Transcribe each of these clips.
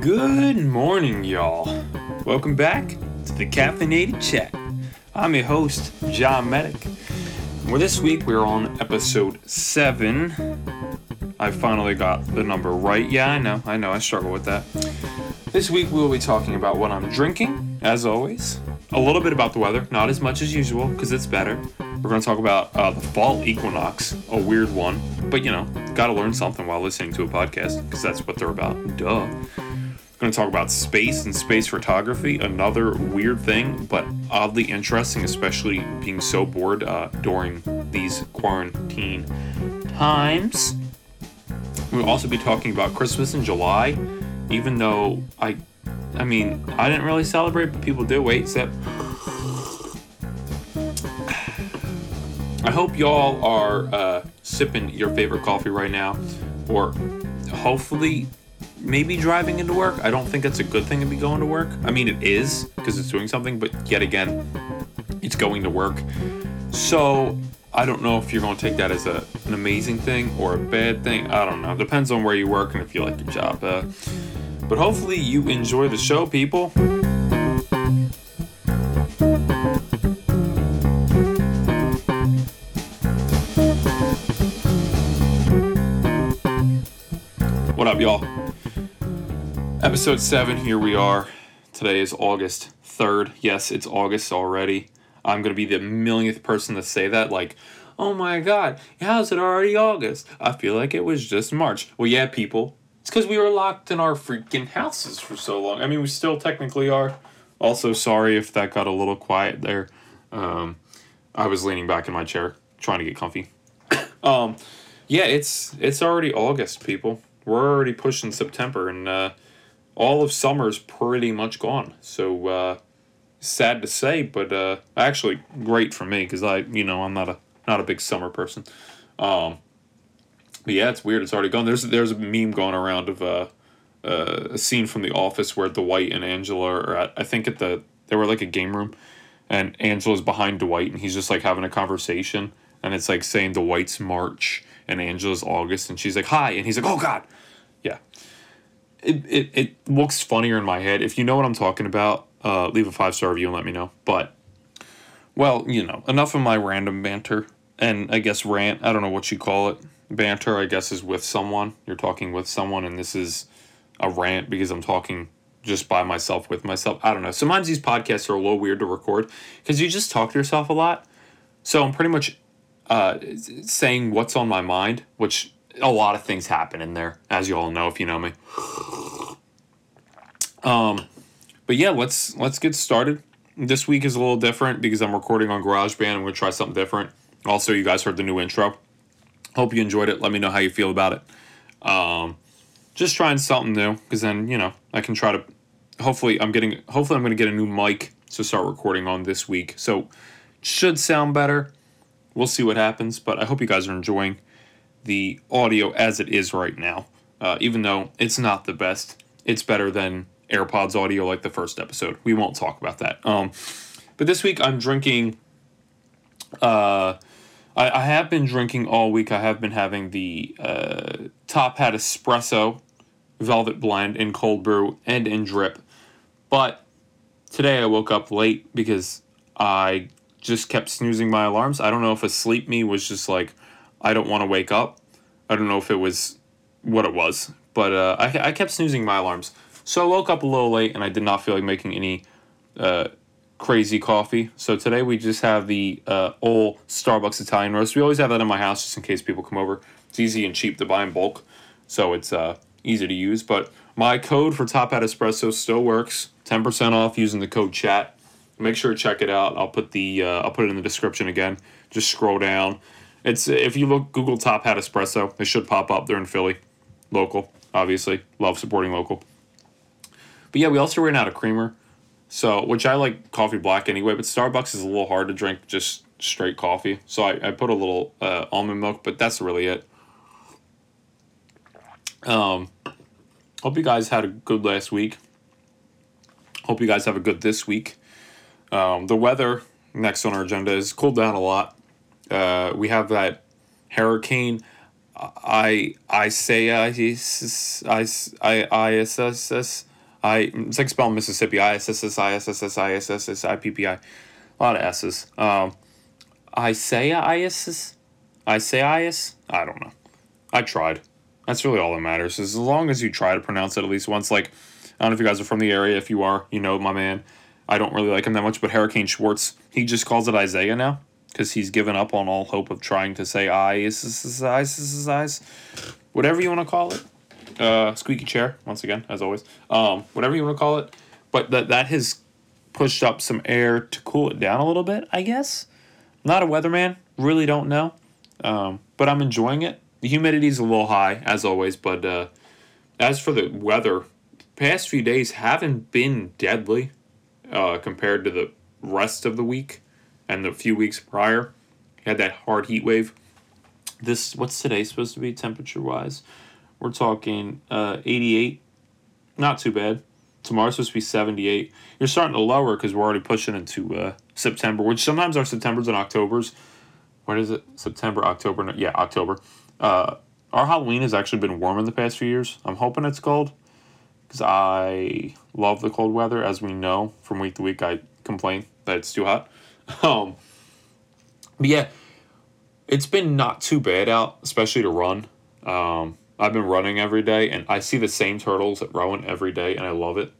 Good morning, y'all. Welcome back to the Caffeinated Chat. I'm your host, John Medic. Well, this week we're on episode 7. I finally got the number right. Yeah, I know, I know, I struggle with that. This week we'll be talking about what I'm drinking, as always. A little bit about the weather, not as much as usual, because it's better. We're going to talk about uh, the fall equinox, a weird one, but you know, gotta learn something while listening to a podcast, because that's what they're about. Duh. Going to talk about space and space photography, another weird thing, but oddly interesting, especially being so bored uh, during these quarantine times. We'll also be talking about Christmas in July, even though I, I mean, I didn't really celebrate, but people do. Wait, sip. I hope y'all are uh, sipping your favorite coffee right now, or hopefully maybe driving into work. I don't think it's a good thing to be going to work. I mean, it is because it's doing something, but yet again, it's going to work. So I don't know if you're going to take that as a, an amazing thing or a bad thing. I don't know. Depends on where you work and if you like your job. Uh, but hopefully, you enjoy the show, people. What up, y'all? Episode 7, here we are. Today is August 3rd. Yes, it's August already. I'm going to be the millionth person to say that. Like, oh my god, how's it already August? I feel like it was just March. Well, yeah, people. It's because we were locked in our freaking houses for so long. I mean, we still technically are. Also, sorry if that got a little quiet there. Um, I was leaning back in my chair trying to get comfy. um, yeah, it's it's already August, people. We're already pushing September, and uh, all of summer's pretty much gone. So uh, sad to say, but uh, actually great for me because I, you know, I'm not a not a big summer person. Um, but yeah, it's weird. It's already gone. There's there's a meme going around of uh, uh, a scene from The Office where Dwight and Angela are at, I think at the they were like a game room, and Angela's behind Dwight and he's just like having a conversation, and it's like saying Dwight's March and Angela's August, and she's like hi, and he's like oh God, it, it, it looks funnier in my head. If you know what I'm talking about, uh, leave a five star review and let me know. But, well, you know, enough of my random banter and I guess rant. I don't know what you call it. Banter, I guess, is with someone. You're talking with someone, and this is a rant because I'm talking just by myself with myself. I don't know. Sometimes these podcasts are a little weird to record because you just talk to yourself a lot. So I'm pretty much uh, saying what's on my mind, which a lot of things happen in there, as you all know if you know me. Um, but yeah, let's let's get started. This week is a little different because I'm recording on GarageBand. I'm gonna try something different. Also, you guys heard the new intro. Hope you enjoyed it. Let me know how you feel about it. Um, just trying something new because then you know I can try to. Hopefully, I'm getting. Hopefully, I'm gonna get a new mic to start recording on this week. So, should sound better. We'll see what happens. But I hope you guys are enjoying the audio as it is right now. Uh, even though it's not the best, it's better than AirPods audio like the first episode. We won't talk about that. Um, but this week I'm drinking. Uh, I, I have been drinking all week. I have been having the uh, Top Hat Espresso Velvet Blend in cold brew and in drip. But today I woke up late because I just kept snoozing my alarms. I don't know if a sleep me was just like I don't want to wake up. I don't know if it was what it was, but uh, I, I kept snoozing my alarms. So I woke up a little late and I did not feel like making any uh, crazy coffee. So today we just have the uh, old Starbucks Italian roast. We always have that in my house just in case people come over. It's easy and cheap to buy in bulk, so it's uh, easy to use. But my code for Top Hat Espresso still works. 10% off using the code chat. Make sure to check it out. I'll put the uh, I'll put it in the description again. Just scroll down it's if you look Google Top Hat Espresso, it should pop up. They're in Philly, local, obviously. Love supporting local. But yeah, we also ran out of creamer, so which I like coffee black anyway. But Starbucks is a little hard to drink just straight coffee, so I, I put a little uh, almond milk. But that's really it. Um, hope you guys had a good last week. Hope you guys have a good this week. Um, the weather next on our agenda is cooled down a lot. Uh, we have that hurricane. I I say I I I I I it's like spelling Mississippi. I S S S I S S S I S S S I P P I. A lot of S's. Um, Isaiah Isis. Isaiah. I don't know. I tried. That's really all that matters. As long as you try to pronounce it at least once. Like, I don't know if you guys are from the area. If you are, you know my man. I don't really like him that much, but Hurricane Schwartz, he just calls it Isaiah now because he's given up on all hope of trying to say Isis, Isis, Isis, whatever you want to call it. Uh, squeaky chair, once again, as always. Um, whatever you want to call it. But that, that has pushed up some air to cool it down a little bit, I guess. Not a weatherman, really don't know. Um, but I'm enjoying it. The humidity's a little high, as always, but uh, as for the weather, past few days haven't been deadly uh, compared to the rest of the week and the few weeks prior. Had that hard heat wave. This what's today supposed to be temperature wise? We're talking uh, 88. Not too bad. Tomorrow's supposed to be 78. You're starting to lower because we're already pushing into uh, September, which sometimes our Septembers and Octobers. What is it? September, October. Yeah, October. Uh, our Halloween has actually been warm in the past few years. I'm hoping it's cold because I love the cold weather. As we know from week to week, I complain that it's too hot. Um, but yeah, it's been not too bad out, especially to run. Um, I've been running every day, and I see the same turtles at Rowan every day, and I love it.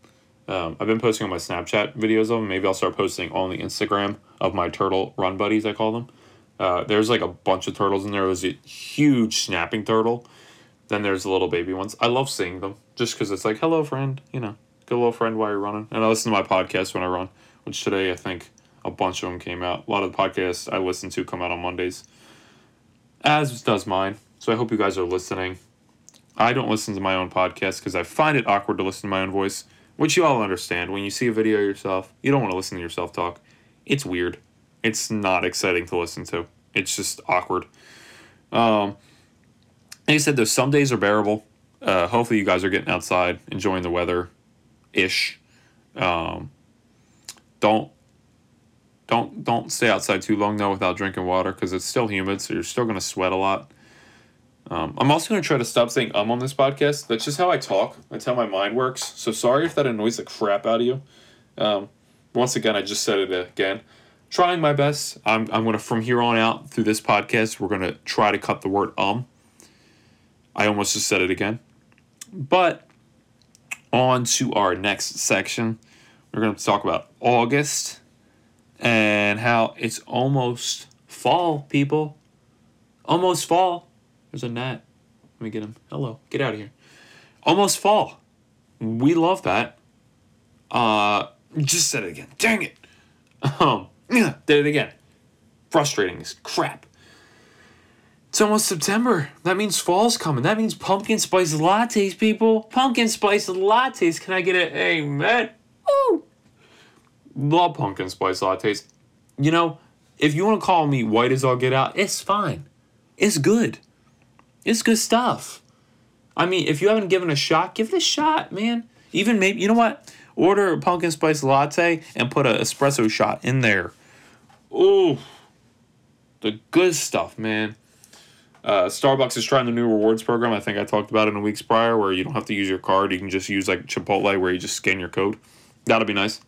Um, I've been posting on my Snapchat videos of them. Maybe I'll start posting on the Instagram of my turtle run buddies, I call them. Uh, there's like a bunch of turtles in there. There's a huge snapping turtle. Then there's the little baby ones. I love seeing them just because it's like, hello, friend, you know, good little friend while you're running. And I listen to my podcast when I run, which today I think a bunch of them came out. A lot of the podcasts I listen to come out on Mondays, as does mine. So I hope you guys are listening. I don't listen to my own podcast because I find it awkward to listen to my own voice, which you all understand. When you see a video of yourself, you don't want to listen to yourself talk. It's weird. It's not exciting to listen to. It's just awkward. Um, like I said, though, some days are bearable. Uh, hopefully, you guys are getting outside, enjoying the weather, ish. Um, don't don't don't stay outside too long though without drinking water because it's still humid, so you're still gonna sweat a lot. Um, I'm also gonna try to stop saying um on this podcast. That's just how I talk. That's how my mind works. So sorry if that annoys the crap out of you. Um, once again, I just said it again. Trying my best. I'm I'm gonna from here on out through this podcast, we're gonna try to cut the word um. I almost just said it again, but on to our next section. We're gonna talk about August and how it's almost fall, people. Almost fall. There's a gnat. Let me get him. Hello. Get out of here. Almost fall. We love that. Uh, just said it again. Dang it. Um, yeah, did it again. Frustrating as crap. It's almost September. That means fall's coming. That means pumpkin spice lattes, people. Pumpkin spice lattes. Can I get an amen? Ooh love pumpkin spice lattes. You know, if you want to call me white as all get out, it's fine. It's good. It's good stuff. I mean, if you haven't given a shot, give it a shot, man. Even maybe, you know what? Order a pumpkin spice latte and put an espresso shot in there. Ooh, the good stuff, man. Uh, Starbucks is trying the new rewards program. I think I talked about it in weeks prior, where you don't have to use your card. You can just use like Chipotle, where you just scan your code. That'll be nice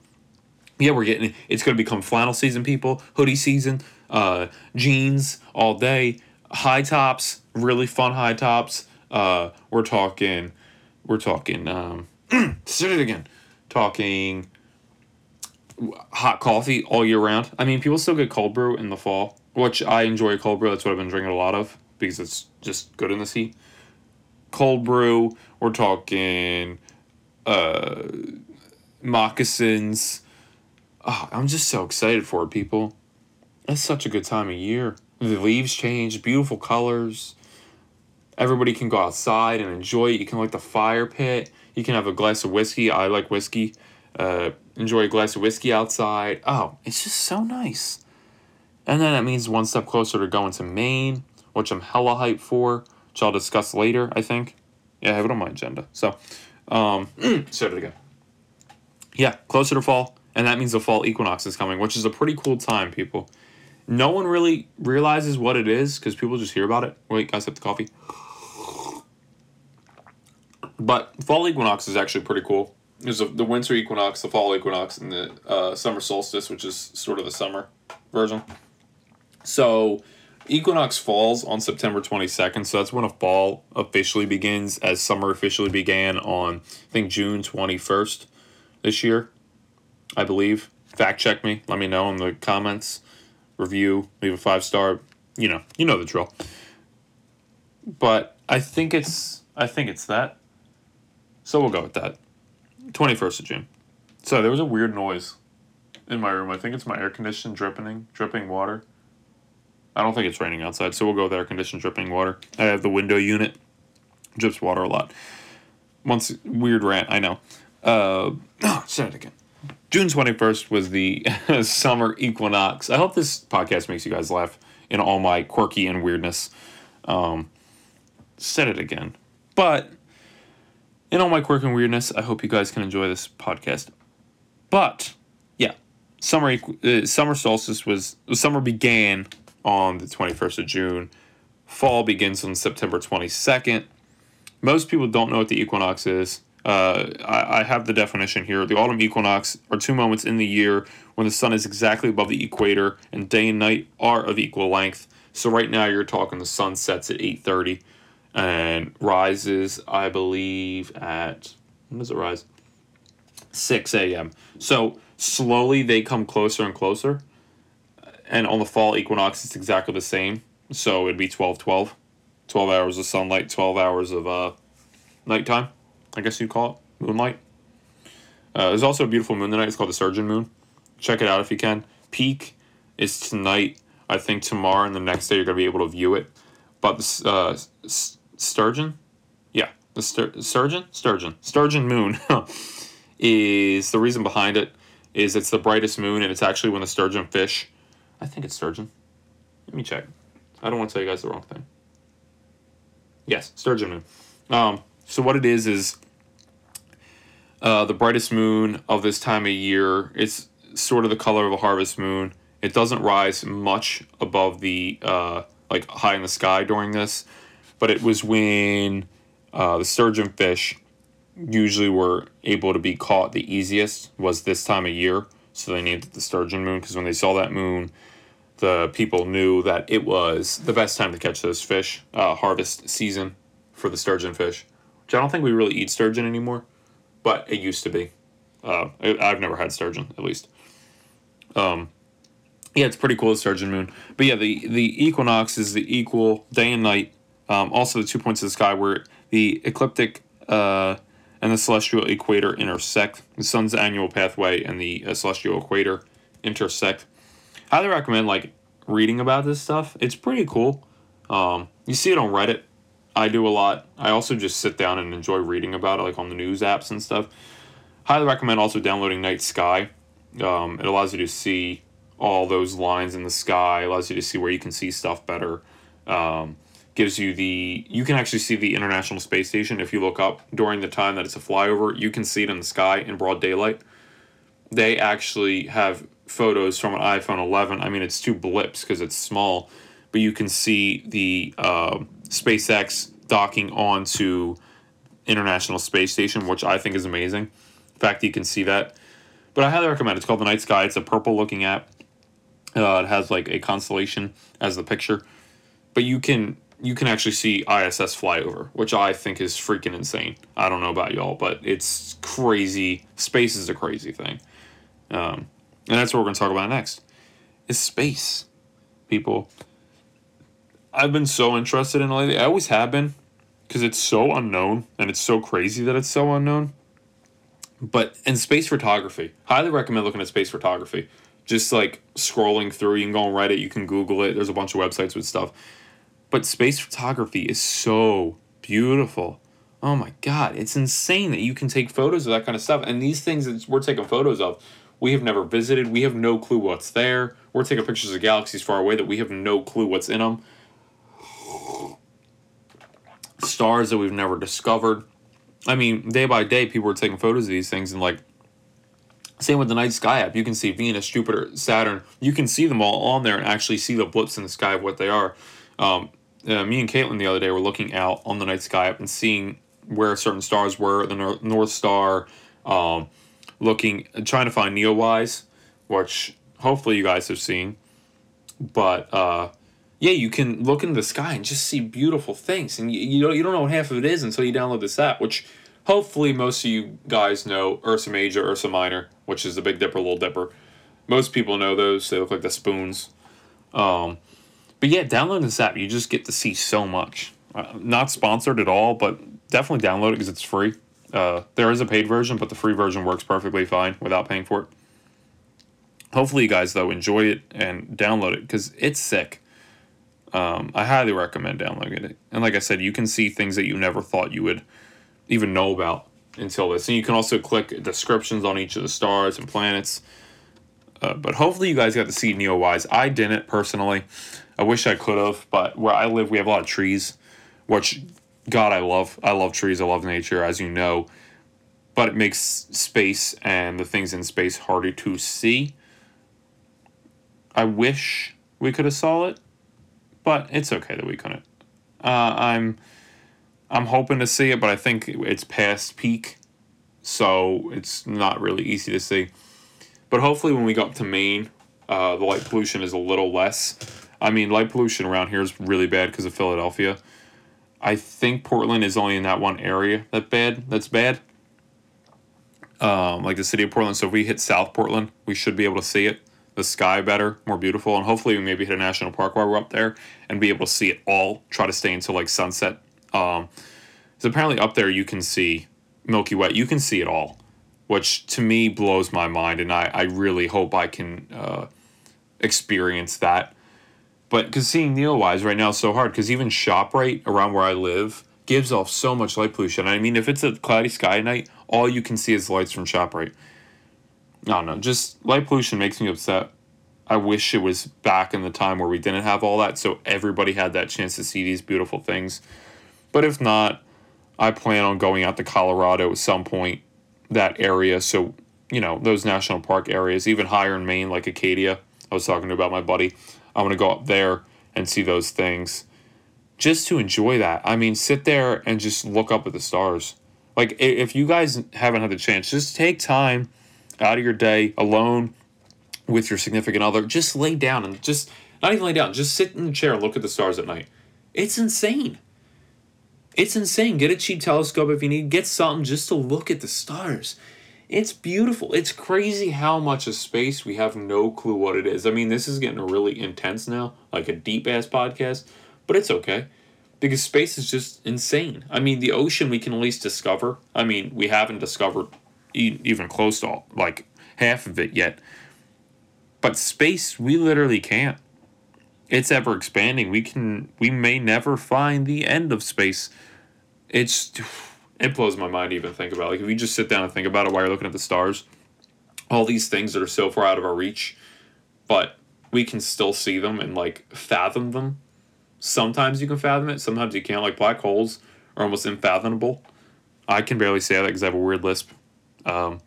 yeah, we're getting it's going to become flannel season, people. Hoodie season, uh, jeans all day, high tops, really fun high tops. Uh, we're talking, we're talking. Um, say it again. Talking hot coffee all year round. I mean, people still get cold brew in the fall, which I enjoy cold brew. That's what I've been drinking a lot of because it's just good in the heat. Cold brew. We're talking uh, moccasins oh, I'm just so excited for it, people. It's such a good time of year. The leaves change, beautiful colors. Everybody can go outside and enjoy it. You can like the fire pit. You can have a glass of whiskey. I like whiskey. Uh, enjoy a glass of whiskey outside. Oh, it's just so nice. And then that means one step closer to going to Maine, which I'm hella hyped for, which I'll discuss later, I think. Yeah, I have it on my agenda. So, um, say it again. Yeah, closer to fall and that means the fall equinox is coming, which is a pretty cool time, people. No one really realizes what it is because people just hear about it. Wait, guys, have the coffee. But fall equinox is actually pretty cool. There's a, the winter equinox, the fall equinox, and the uh, summer solstice, which is sort of the summer version. So, equinox falls on September 22nd, so that's when a fall officially begins, as summer officially began on, I think, June 21st this year, I believe. Fact check me, let me know in the comments, review, leave a five star. You know, you know the drill. But I think it's, I think it's that. So we'll go with that. 21st of June. So there was a weird noise in my room. I think it's my air conditioning dripping, dripping water. I don't think it's raining outside, so we'll go with air conditioned dripping water. I have the window unit, drips water a lot. Once weird rant, I know. Uh, oh, say it again. June twenty first was the summer equinox. I hope this podcast makes you guys laugh in all my quirky and weirdness. Um, said it again, but in all my quirk and weirdness, I hope you guys can enjoy this podcast. But yeah, summer uh, summer solstice was summer began on the 21st of June. Fall begins on September 22nd. Most people don't know what the equinox is. Uh, I, I have the definition here. The autumn equinox are two moments in the year when the sun is exactly above the equator and day and night are of equal length. So right now you're talking the sun sets at 8:30 and rises, I believe, at when does it rise? 6 a.m. So slowly they come closer and closer. And on the fall equinox, it's exactly the same. So it'd be 12 12. 12 hours of sunlight, 12 hours of uh, nighttime, I guess you'd call it, moonlight. Uh, there's also a beautiful moon tonight. It's called the Sturgeon Moon. Check it out if you can. Peak is tonight. I think tomorrow and the next day you're going to be able to view it. But the uh, sturgeon, yeah, the stur- sturgeon, sturgeon, sturgeon moon is the reason behind it. Is it's the brightest moon and it's actually when the sturgeon fish. I think it's sturgeon. Let me check. I don't want to tell you guys the wrong thing. Yes, sturgeon moon. Um, so what it is is uh, the brightest moon of this time of year. It's sort of the color of a harvest moon. It doesn't rise much above the uh, like high in the sky during this, but it was when uh, the sturgeon fish usually were able to be caught the easiest was this time of year. So they named it the sturgeon moon because when they saw that moon, the people knew that it was the best time to catch those fish. Uh, harvest season for the sturgeon fish, which I don't think we really eat sturgeon anymore, but it used to be. Uh, I've never had sturgeon at least. Um, yeah, it's pretty cool the sturgeon moon. But yeah, the the equinox is the equal day and night um, also, the two points of the sky where the ecliptic uh, and the celestial equator intersect. The sun's annual pathway and the uh, celestial equator intersect. Highly recommend like reading about this stuff. It's pretty cool. Um, you see it on Reddit. I do a lot. I also just sit down and enjoy reading about it, like on the news apps and stuff. Highly recommend also downloading Night Sky. Um, it allows you to see all those lines in the sky. Allows you to see where you can see stuff better. Um, gives you the you can actually see the international space station if you look up during the time that it's a flyover you can see it in the sky in broad daylight they actually have photos from an iphone 11 i mean it's two blips because it's small but you can see the uh, spacex docking onto international space station which i think is amazing the fact you can see that but i highly recommend it. it's called the night sky it's a purple looking app uh, it has like a constellation as the picture but you can you can actually see ISS fly over, which I think is freaking insane. I don't know about y'all, but it's crazy. Space is a crazy thing. Um, and that's what we're to talk about next. Is space. People, I've been so interested in lately. I always have been because it's so unknown and it's so crazy that it's so unknown. But in space photography, highly recommend looking at space photography. Just like scrolling through, you can go on Reddit, you can Google it. There's a bunch of websites with stuff but space photography is so beautiful. Oh my God, it's insane that you can take photos of that kind of stuff. And these things that we're taking photos of, we have never visited. We have no clue what's there. We're taking pictures of galaxies far away that we have no clue what's in them. Stars that we've never discovered. I mean, day by day, people are taking photos of these things, and like, same with the night sky app. You can see Venus, Jupiter, Saturn. You can see them all on there and actually see the blips in the sky of what they are. Um, uh, me and Caitlin the other day were looking out on the night sky app and seeing where certain stars were the North Star, Um, looking, trying to find Neowise, which hopefully you guys have seen. But uh, yeah, you can look into the sky and just see beautiful things, and you, you don't you don't know what half of it is until you download this app, which hopefully most of you guys know Ursa Major, Ursa Minor, which is the Big Dipper, Little Dipper. Most people know those. They look like the spoons. Um, but yeah, download this app, you just get to see so much. Uh, not sponsored at all, but definitely download it because it's free. Uh, there is a paid version, but the free version works perfectly fine without paying for it. Hopefully, you guys though enjoy it and download it because it's sick. Um, I highly recommend downloading it. And like I said, you can see things that you never thought you would even know about until this. And you can also click descriptions on each of the stars and planets. Uh, but hopefully, you guys got to see Neo Neowise. I didn't personally. I wish I could have, but where I live, we have a lot of trees, which God, I love. I love trees. I love nature, as you know. But it makes space and the things in space harder to see. I wish we could have saw it, but it's okay that we couldn't. Uh, I'm I'm hoping to see it, but I think it's past peak, so it's not really easy to see. But hopefully, when we go up to Maine, uh, the light pollution is a little less. I mean, light pollution around here is really bad because of Philadelphia. I think Portland is only in that one area that bad. That's bad. Um, like the city of Portland. So if we hit South Portland, we should be able to see it. The sky better, more beautiful, and hopefully we maybe hit a national park while we're up there and be able to see it all. Try to stay until like sunset. Um, so apparently up there you can see Milky Way. You can see it all, which to me blows my mind, and I I really hope I can uh, experience that but because seeing Neowise right now is so hard, because even ShopRite around where I live gives off so much light pollution. I mean, if it's a cloudy sky night, all you can see is lights from ShopRite. I don't know, just light pollution makes me upset. I wish it was back in the time where we didn't have all that, so everybody had that chance to see these beautiful things. But if not, I plan on going out to Colorado at some point, that area. So, you know, those national park areas, even higher in Maine, like Acadia. I was talking to about my buddy. I want to go up there and see those things just to enjoy that. I mean, sit there and just look up at the stars. Like, if you guys haven't had the chance, just take time out of your day alone with your significant other. Just lay down and just, not even lay down, just sit in the chair and look at the stars at night. It's insane. It's insane. Get a cheap telescope if you need. Get something just to look at the stars. It's beautiful. It's crazy how much of space we have no clue what it is. I mean, this is getting really intense now, like a deep ass podcast, but it's okay because space is just insane. I mean, the ocean we can at least discover. I mean, we haven't discovered even close to all, like half of it yet. But space, we literally can't. It's ever expanding. We can we may never find the end of space. It's it blows my mind to even think about. Like if you just sit down and think about it while you're looking at the stars, all these things that are so far out of our reach, but we can still see them and like fathom them. Sometimes you can fathom it, sometimes you can't. Like black holes are almost unfathomable. I can barely say that because I have a weird lisp. Um,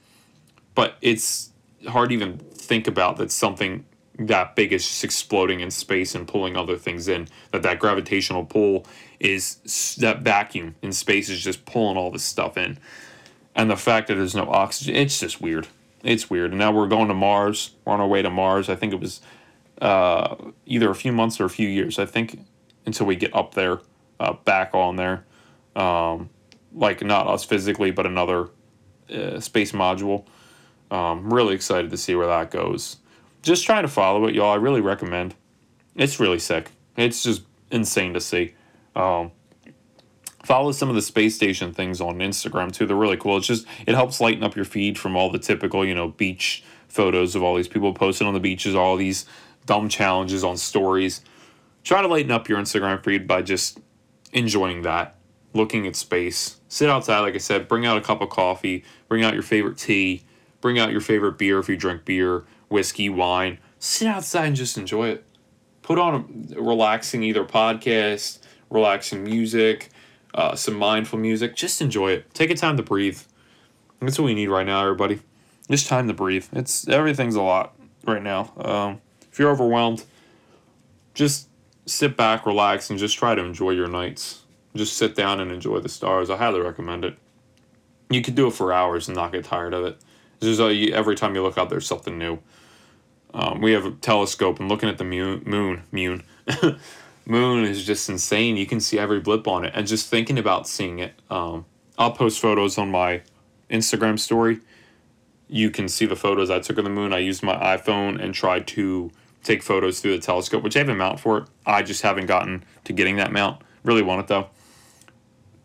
but it's hard to even think about that something that big is just exploding in space and pulling other things in. That that gravitational pull is that vacuum in space is just pulling all this stuff in, and the fact that there's no oxygen, it's just weird. It's weird. And now we're going to Mars. We're on our way to Mars. I think it was uh, either a few months or a few years. I think until we get up there, uh, back on there, um, like not us physically, but another uh, space module. Um, really excited to see where that goes just trying to follow it, y'all. I really recommend. It's really sick. It's just insane to see. Um, follow some of the space station things on Instagram too. They're really cool. It's just it helps lighten up your feed from all the typical you know beach photos of all these people posting on the beaches, all these dumb challenges on stories. Try to lighten up your Instagram feed by just enjoying that, looking at space. Sit outside, like I said. Bring out a cup of coffee. Bring out your favorite tea. Bring out your favorite beer if you drink beer whiskey, wine. Sit outside and just enjoy it. Put on a relaxing either podcast, relaxing music, uh, some mindful music. Just enjoy it. Take a time to breathe. That's what we need right now, everybody. Just time to breathe. It's everything's a lot right now. Um, if you're overwhelmed, just sit back, relax, and just try to enjoy your nights. Just sit down and enjoy the stars. I highly recommend it. You could do it for hours and not get tired of it. A, every time you look out, there's something new. Um, we have a telescope and looking at the moon, moon, moon, moon is just insane. You can see every blip on it, and just thinking about seeing it. Um, I'll post photos on my Instagram story. You can see the photos I took of the moon. I used my iPhone and tried to take photos through the telescope, which I have a mount for it. I just haven't gotten to getting that mount. Really want it though.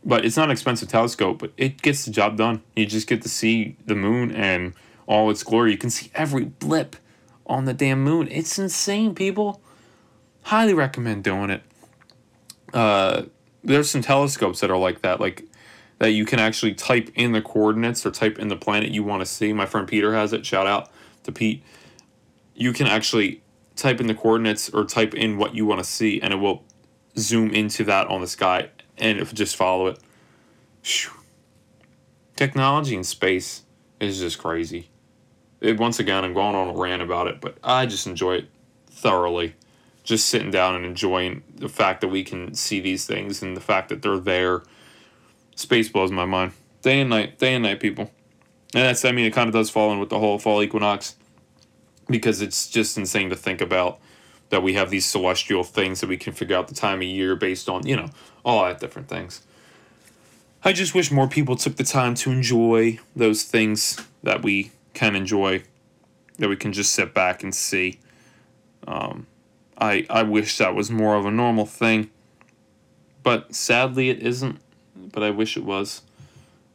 But it's not an expensive telescope, but it gets the job done. You just get to see the moon and all its glory. You can see every blip on the damn moon. It's insane, people. Highly recommend doing it. Uh, there's some telescopes that are like that, like that you can actually type in the coordinates or type in the planet you want to see. My friend Peter has it. Shout out to Pete. You can actually type in the coordinates or type in what you want to see, and it will zoom into that on the sky, and if just follow it. Whew. Technology in space is just crazy. It, once again, I'm going on a rant about it, but I just enjoy it thoroughly. Just sitting down and enjoying the fact that we can see these things and the fact that they're there. Space blows my mind. Day and night, day and night, people. And that's, I mean, it kind of does fall in with the whole fall equinox because it's just insane to think about that we have these celestial things that we can figure out the time of year based on, you know, all that different things. I just wish more people took the time to enjoy those things that we can enjoy, that we can just sit back and see. Um, I I wish that was more of a normal thing, but sadly it isn't. But I wish it was.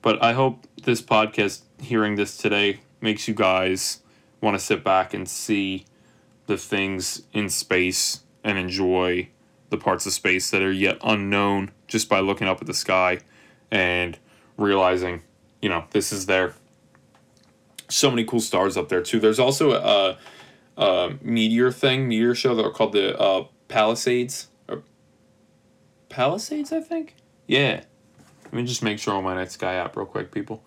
But I hope this podcast, hearing this today, makes you guys want to sit back and see the things in space and enjoy the parts of space that are yet unknown just by looking up at the sky and realizing, you know, this is there. So many cool stars up there too. There's also a, a meteor thing, meteor show that are called the uh, Palisades. Or Palisades, I think. Yeah. Let me just make sure on my night sky app real quick, people.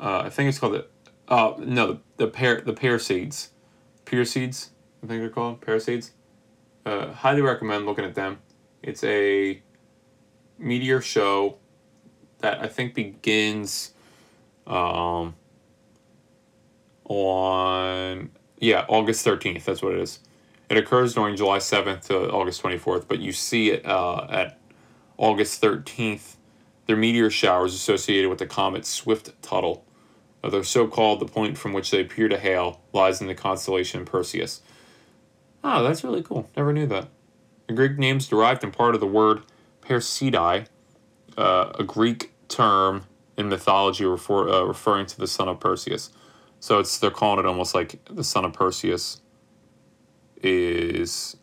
Uh, I think it's called the uh, no, the, the pear the pear seeds, pear seeds. I think they're called pear seeds. Uh, highly recommend looking at them. It's a meteor show that I think begins um, on yeah August thirteenth. That's what it is. It occurs during July seventh to August twenty fourth, but you see it uh, at August thirteenth. They're meteor showers associated with the comet Swift Tuttle. They're so called, the point from which they appear to hail lies in the constellation Perseus. Oh, that's really cool. Never knew that. The Greek name's derived in part of the word Perseidai, uh, a Greek term in mythology refer, uh, referring to the son of Perseus. So it's they're calling it almost like the son of Perseus is.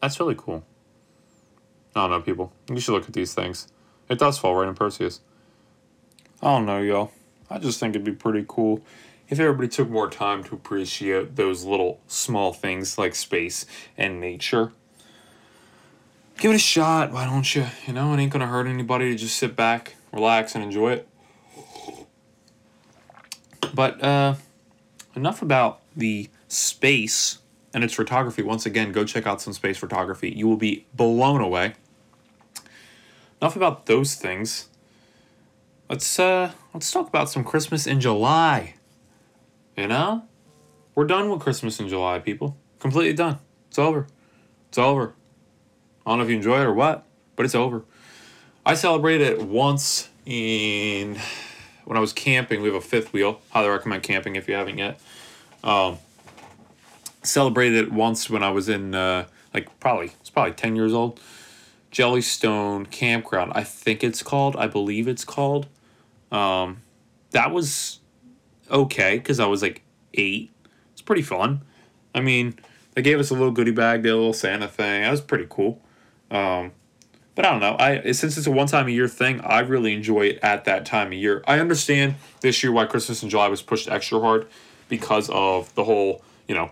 That's really cool. I don't know, people. You should look at these things. It does fall right in Perseus. I don't know, y'all. I just think it'd be pretty cool if everybody took more time to appreciate those little small things like space and nature. Give it a shot, why don't you? You know, it ain't gonna hurt anybody to just sit back, relax, and enjoy it. But uh, enough about the space and its photography. Once again, go check out some space photography. You will be blown away. Enough about those things. Let's uh let's talk about some Christmas in July. You know? We're done with Christmas in July, people. Completely done. It's over. It's over. I don't know if you enjoy it or what, but it's over. I celebrated it once in when I was camping. We have a fifth wheel. Highly recommend camping if you haven't yet. Um, celebrated it once when I was in uh, like probably it's probably ten years old. Jellystone Campground, I think it's called. I believe it's called. Um, that was okay because I was like eight. It's pretty fun. I mean, they gave us a little goodie bag, did a little Santa thing. That was pretty cool. Um, but I don't know. I since it's a one time a year thing, I really enjoy it at that time of year. I understand this year why Christmas in July was pushed extra hard because of the whole you know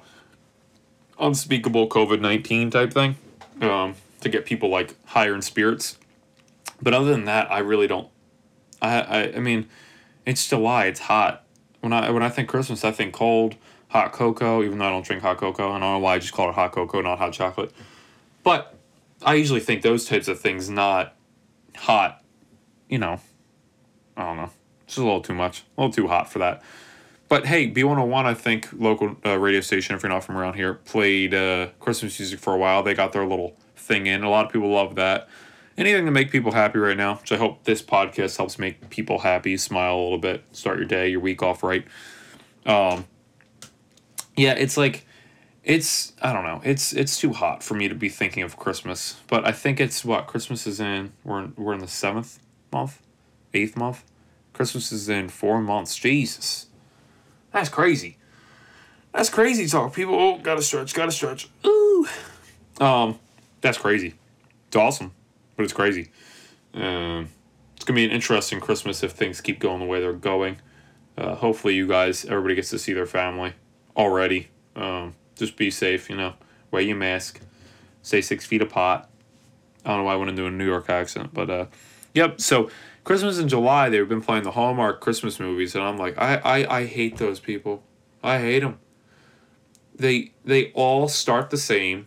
unspeakable COVID nineteen type thing um, to get people like higher in spirits. But other than that, I really don't. I I, I mean, it's July. It's hot when I when I think Christmas, I think cold, hot cocoa. Even though I don't drink hot cocoa, I don't know why I just call it hot cocoa, not hot chocolate. But I usually think those types of things, not hot. You know, I don't know, Just a little too much. A little too hot for that. But hey, B101, I think, local uh, radio station, if you're not from around here, played uh, Christmas music for a while. They got their little thing in. A lot of people love that. Anything to make people happy right now, which I hope this podcast helps make people happy, smile a little bit, start your day, your week off right. Um, yeah, it's like, it's I don't know. It's it's too hot for me to be thinking of Christmas. But I think it's what Christmas is in. We're in, we're in the seventh month, eighth month. Christmas is in four months. Jesus. That's crazy. That's crazy talk. People, oh, gotta stretch, gotta stretch. Ooh. Um, that's crazy. It's awesome, but it's crazy. Um, it's gonna be an interesting Christmas if things keep going the way they're going. Uh, hopefully, you guys, everybody gets to see their family already. Um, just be safe, you know. Wear your mask. Stay six feet apart. I don't know why I went into a New York accent, but uh, yep. So Christmas in July, they've been playing the Hallmark Christmas movies, and I'm like, I, I, I hate those people. I hate them. They they all start the same.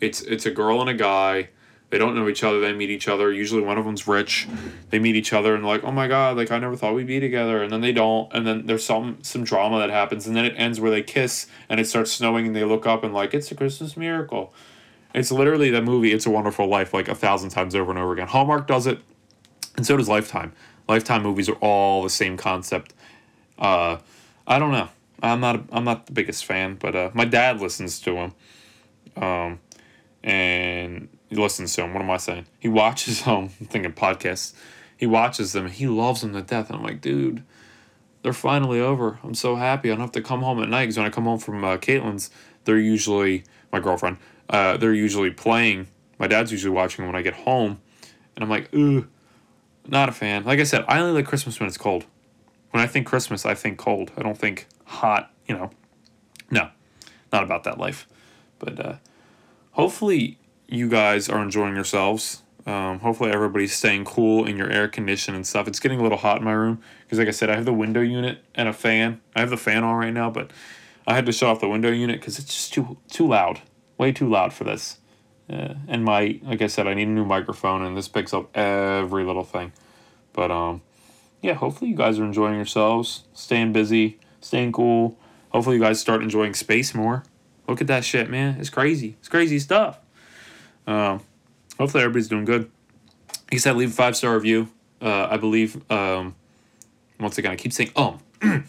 It's it's a girl and a guy. They don't know each other. They meet each other. Usually one of them's rich. They meet each other and like, oh my god, like I never thought we'd be together. And then they don't. And then there's some some drama that happens. And then it ends where they kiss and it starts snowing and they look up and like it's a Christmas miracle. It's literally that movie. It's a Wonderful Life like a thousand times over and over again. Hallmark does it and so does Lifetime. Lifetime movies are all the same concept. Uh, I don't know. I'm not. A, I'm not the biggest fan, but uh, my dad listens to them, um, and he listens to them. What am I saying? He watches them. Thinking podcasts. He watches them. He loves them to death, and I'm like, dude, they're finally over. I'm so happy. I don't have to come home at night because when I come home from uh, Caitlin's, they're usually my girlfriend. Uh, they're usually playing. My dad's usually watching when I get home, and I'm like, ooh not a fan. Like I said, I only like Christmas when it's cold. When I think Christmas, I think cold. I don't think hot, you know. No, not about that life. But uh, hopefully, you guys are enjoying yourselves. Um, hopefully, everybody's staying cool in your air condition and stuff. It's getting a little hot in my room because, like I said, I have the window unit and a fan. I have the fan on right now, but I had to shut off the window unit because it's just too too loud, way too loud for this. Uh, and my like I said, I need a new microphone, and this picks up every little thing. But um, yeah, hopefully you guys are enjoying yourselves, staying busy, staying cool. Hopefully you guys start enjoying space more. Look at that shit, man. It's crazy. It's crazy stuff. Um, hopefully everybody's doing good. I said, leave a five star review. Uh, I believe. Um, once again, I keep saying um.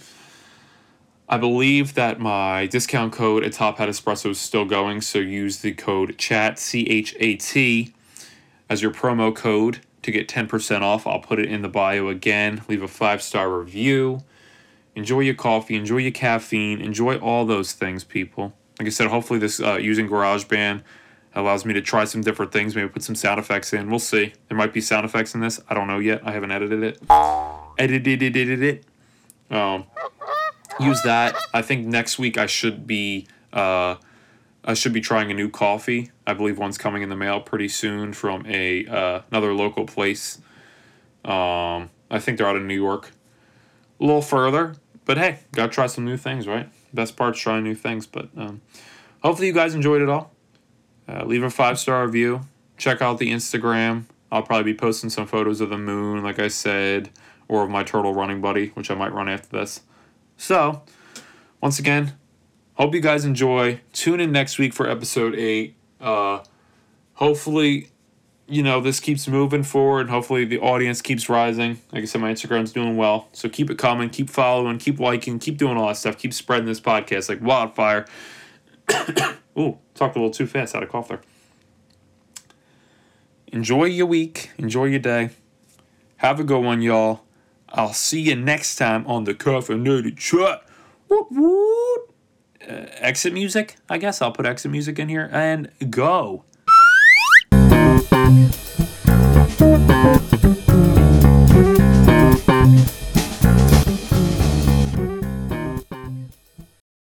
I believe that my discount code at Top Hat Espresso is still going, so use the code CHAT, C H A T, as your promo code to get 10% off. I'll put it in the bio again. Leave a five star review. Enjoy your coffee, enjoy your caffeine, enjoy all those things, people. Like I said, hopefully, this uh, using GarageBand allows me to try some different things, maybe put some sound effects in. We'll see. There might be sound effects in this. I don't know yet. I haven't edited it. Edited it, edited it. Um, use that. I think next week I should be uh, I should be trying a new coffee. I believe one's coming in the mail pretty soon from a uh, another local place. Um, I think they're out of New York. A little further, but hey, gotta try some new things, right? Best part's trying new things. But um, hopefully you guys enjoyed it all. Uh, leave a five star review. Check out the Instagram. I'll probably be posting some photos of the moon, like I said, or of my turtle running buddy, which I might run after this. So, once again, hope you guys enjoy. Tune in next week for episode eight. Uh, hopefully, you know, this keeps moving forward. Hopefully, the audience keeps rising. Like I said, my Instagram's doing well. So keep it coming, keep following, keep liking, keep doing all that stuff. Keep spreading this podcast like wildfire. Ooh, talked a little too fast. Had a cough there. Enjoy your week. Enjoy your day. Have a good one, y'all. I'll see you next time on the Caffeinated Chat. Whoop, whoop. Uh, exit music, I guess. I'll put exit music in here and go.